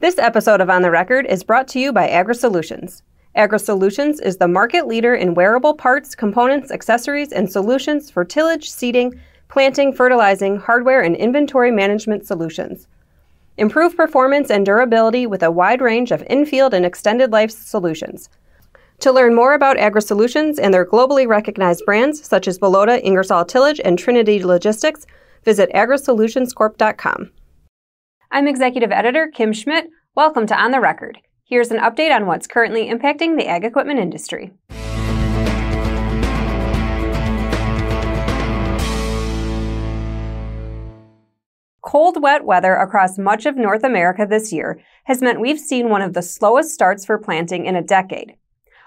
This episode of On the Record is brought to you by AgroSolutions. AgroSolutions is the market leader in wearable parts, components, accessories, and solutions for tillage, seeding, planting, fertilizing, hardware, and inventory management solutions. Improve performance and durability with a wide range of in-field and extended life solutions. To learn more about AgroSolutions and their globally recognized brands such as Bellota, Ingersoll Tillage, and Trinity Logistics, visit agrosolutionscorp.com. I'm Executive Editor Kim Schmidt. Welcome to On the Record. Here's an update on what's currently impacting the ag equipment industry. Cold, wet weather across much of North America this year has meant we've seen one of the slowest starts for planting in a decade.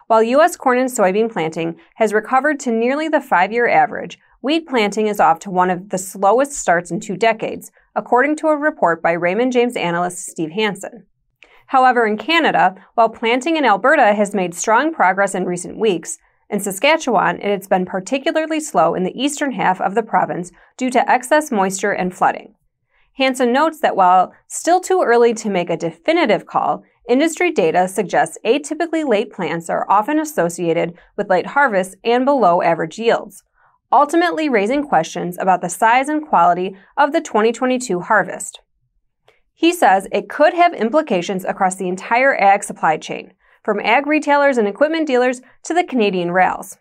While U.S. corn and soybean planting has recovered to nearly the five year average, wheat planting is off to one of the slowest starts in two decades, according to a report by Raymond James analyst Steve Hansen. However, in Canada, while planting in Alberta has made strong progress in recent weeks, in Saskatchewan it has been particularly slow in the eastern half of the province due to excess moisture and flooding. Hansen notes that while still too early to make a definitive call, industry data suggests atypically late plants are often associated with late harvests and below average yields ultimately raising questions about the size and quality of the 2022 harvest. He says it could have implications across the entire ag supply chain, from ag retailers and equipment dealers to the Canadian rails.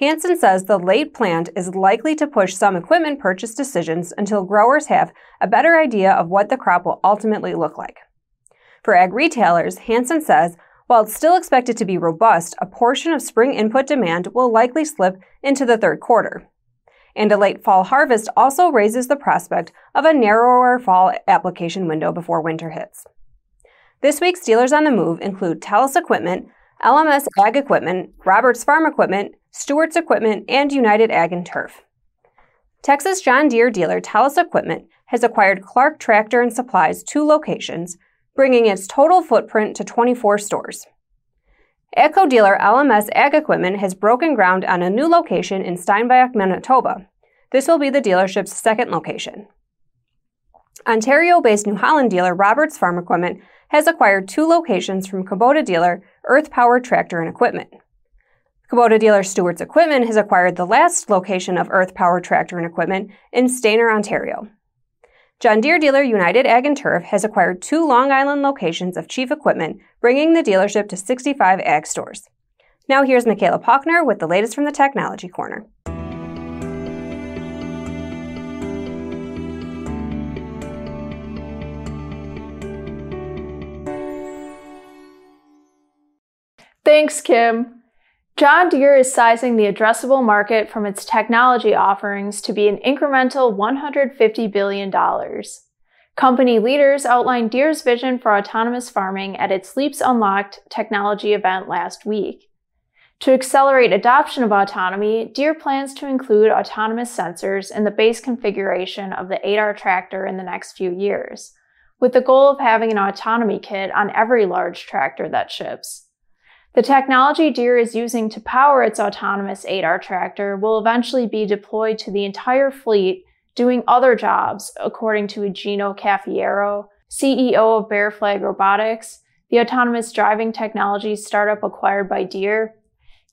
Hansen says the late plant is likely to push some equipment purchase decisions until growers have a better idea of what the crop will ultimately look like. For ag retailers, Hansen says while it's still expected to be robust, a portion of spring input demand will likely slip into the third quarter. And a late fall harvest also raises the prospect of a narrower fall application window before winter hits. This week's dealers on the move include Tellus Equipment, LMS Ag Equipment, Roberts Farm Equipment, Stewart's Equipment, and United Ag and Turf. Texas John Deere dealer Tellus Equipment has acquired Clark Tractor and Supplies two locations bringing its total footprint to 24 stores. AGCO dealer LMS Ag Equipment has broken ground on a new location in Steinbach, Manitoba. This will be the dealership's second location. Ontario based New Holland dealer Roberts Farm Equipment has acquired two locations from Kubota dealer Earth Power Tractor and Equipment. Kubota dealer Stewart's Equipment has acquired the last location of Earth Power Tractor and Equipment in Stayner, Ontario. John Deere dealer United Ag and Turf has acquired two Long Island locations of Chief Equipment, bringing the dealership to 65 ag stores. Now here's Michaela Paukner with the latest from the Technology Corner. Thanks, Kim. John Deere is sizing the addressable market from its technology offerings to be an incremental $150 billion. Company leaders outlined Deere's vision for autonomous farming at its Leaps Unlocked technology event last week. To accelerate adoption of autonomy, Deere plans to include autonomous sensors in the base configuration of the 8R tractor in the next few years, with the goal of having an autonomy kit on every large tractor that ships. The technology Deere is using to power its autonomous 8R tractor will eventually be deployed to the entire fleet doing other jobs, according to Gino Cafiero, CEO of Bear Flag Robotics, the autonomous driving technology startup acquired by Deere.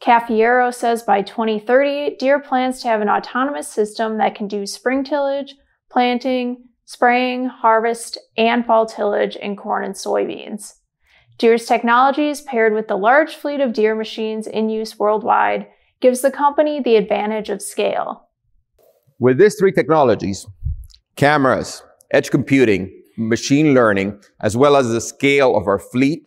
Cafiero says by 2030, Deere plans to have an autonomous system that can do spring tillage, planting, spraying, harvest, and fall tillage in corn and soybeans. Deere's technologies, paired with the large fleet of Deere machines in use worldwide, gives the company the advantage of scale. With these three technologies, cameras, edge computing, machine learning, as well as the scale of our fleet,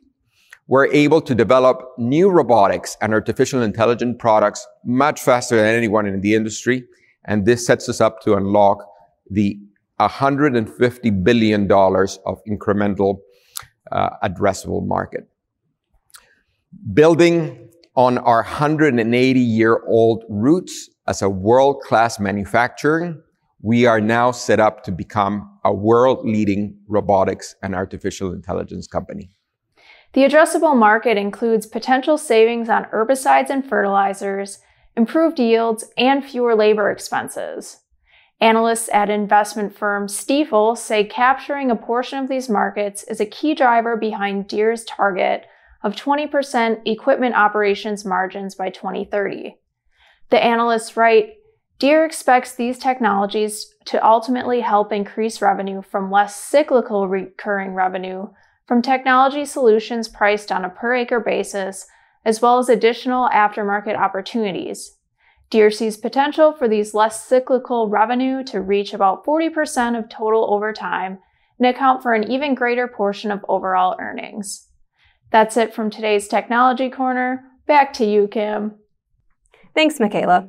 we're able to develop new robotics and artificial intelligence products much faster than anyone in the industry. And this sets us up to unlock the $150 billion of incremental Uh, addressable market. Building on our 180 year old roots as a world class manufacturer, we are now set up to become a world leading robotics and artificial intelligence company. The addressable market includes potential savings on herbicides and fertilizers, improved yields, and fewer labor expenses. Analysts at investment firm Stifel say capturing a portion of these markets is a key driver behind Deere's target of 20% equipment operations margins by 2030. The analysts write Deere expects these technologies to ultimately help increase revenue from less cyclical recurring revenue from technology solutions priced on a per acre basis, as well as additional aftermarket opportunities. Deere sees potential for these less cyclical revenue to reach about 40% of total over time and account for an even greater portion of overall earnings. That's it from today's Technology Corner. Back to you, Kim. Thanks, Michaela.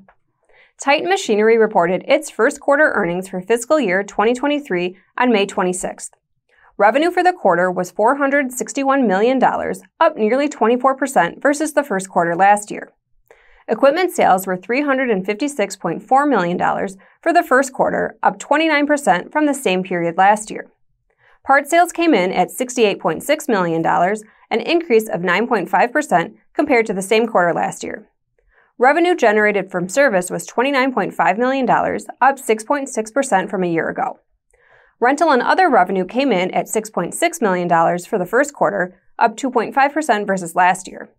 Titan Machinery reported its first quarter earnings for fiscal year 2023 on May 26th. Revenue for the quarter was $461 million, up nearly 24% versus the first quarter last year. Equipment sales were $356.4 million for the first quarter, up 29% from the same period last year. Part sales came in at $68.6 million, an increase of 9.5% compared to the same quarter last year. Revenue generated from service was $29.5 million, up 6.6% from a year ago. Rental and other revenue came in at $6.6 million for the first quarter, up 2.5% versus last year.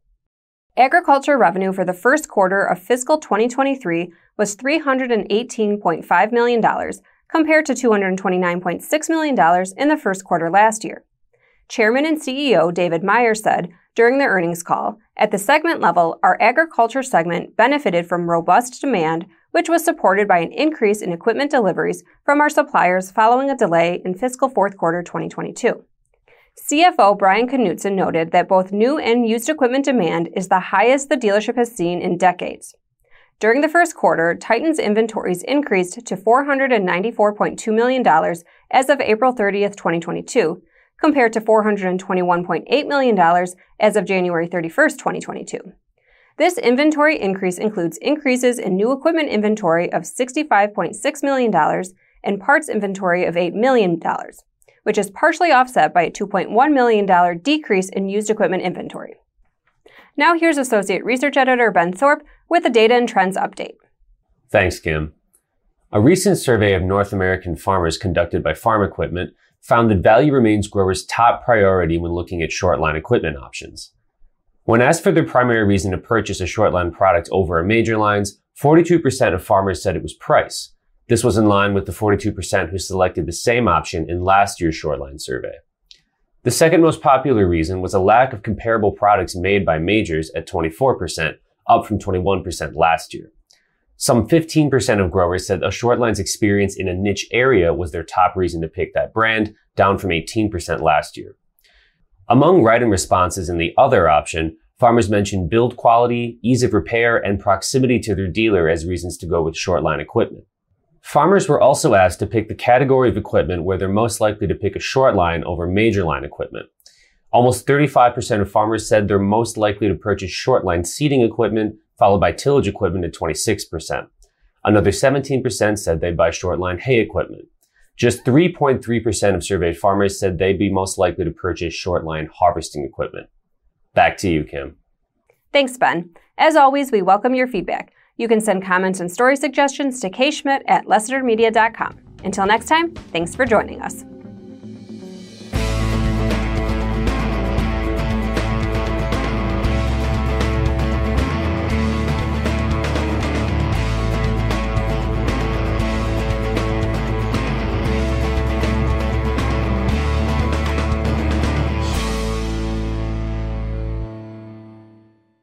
Agriculture revenue for the first quarter of fiscal 2023 was $318.5 million, compared to $229.6 million in the first quarter last year. Chairman and CEO David Meyer said during the earnings call, at the segment level, our agriculture segment benefited from robust demand, which was supported by an increase in equipment deliveries from our suppliers following a delay in fiscal fourth quarter 2022. CFO Bryan Knutson noted that both new and used equipment demand is the highest the dealership has seen in decades. During the first quarter, Titan's inventories increased to $494.2 million as of April 30th, 2022, compared to $421.8 million as of January 31st, 2022. This inventory increase includes increases in new equipment inventory of $65.6 million and parts inventory of $8 million, which is partially offset by a $2.1 million decrease in used equipment inventory. Now here's Associate Research Editor Ben Thorpe with a data and trends update. Thanks, Kim. A recent survey of North American farmers conducted by Farm Equipment found that value remains growers' top priority when looking at short line equipment options. When asked for their primary reason to purchase a short line product over a major lines, 42% of farmers said it was price. This was in line with the 42% who selected the same option in last year's short line survey. The second most popular reason was a lack of comparable products made by majors at 24%, up from 21% last year. Some 15% of growers said a shortline's experience in a niche area was their top reason to pick that brand, down from 18% last year. Among write-in responses in the other option, farmers mentioned build quality, ease of repair, and proximity to their dealer as reasons to go with shortline equipment. Farmers were also asked to pick the category of equipment where they're most likely to pick a short line over major line equipment. Almost 35% of farmers said they're most likely to purchase short line seeding equipment, followed by tillage equipment at 26%. Another 17% said they'd buy short line hay equipment. Just 3.3% of surveyed farmers said they'd be most likely to purchase short line harvesting equipment. Back to you, Kim. Thanks, Ben. As always, we welcome your feedback. You can send comments and story suggestions to kschmidt at lessitermedia.com. Until next time, thanks for joining us.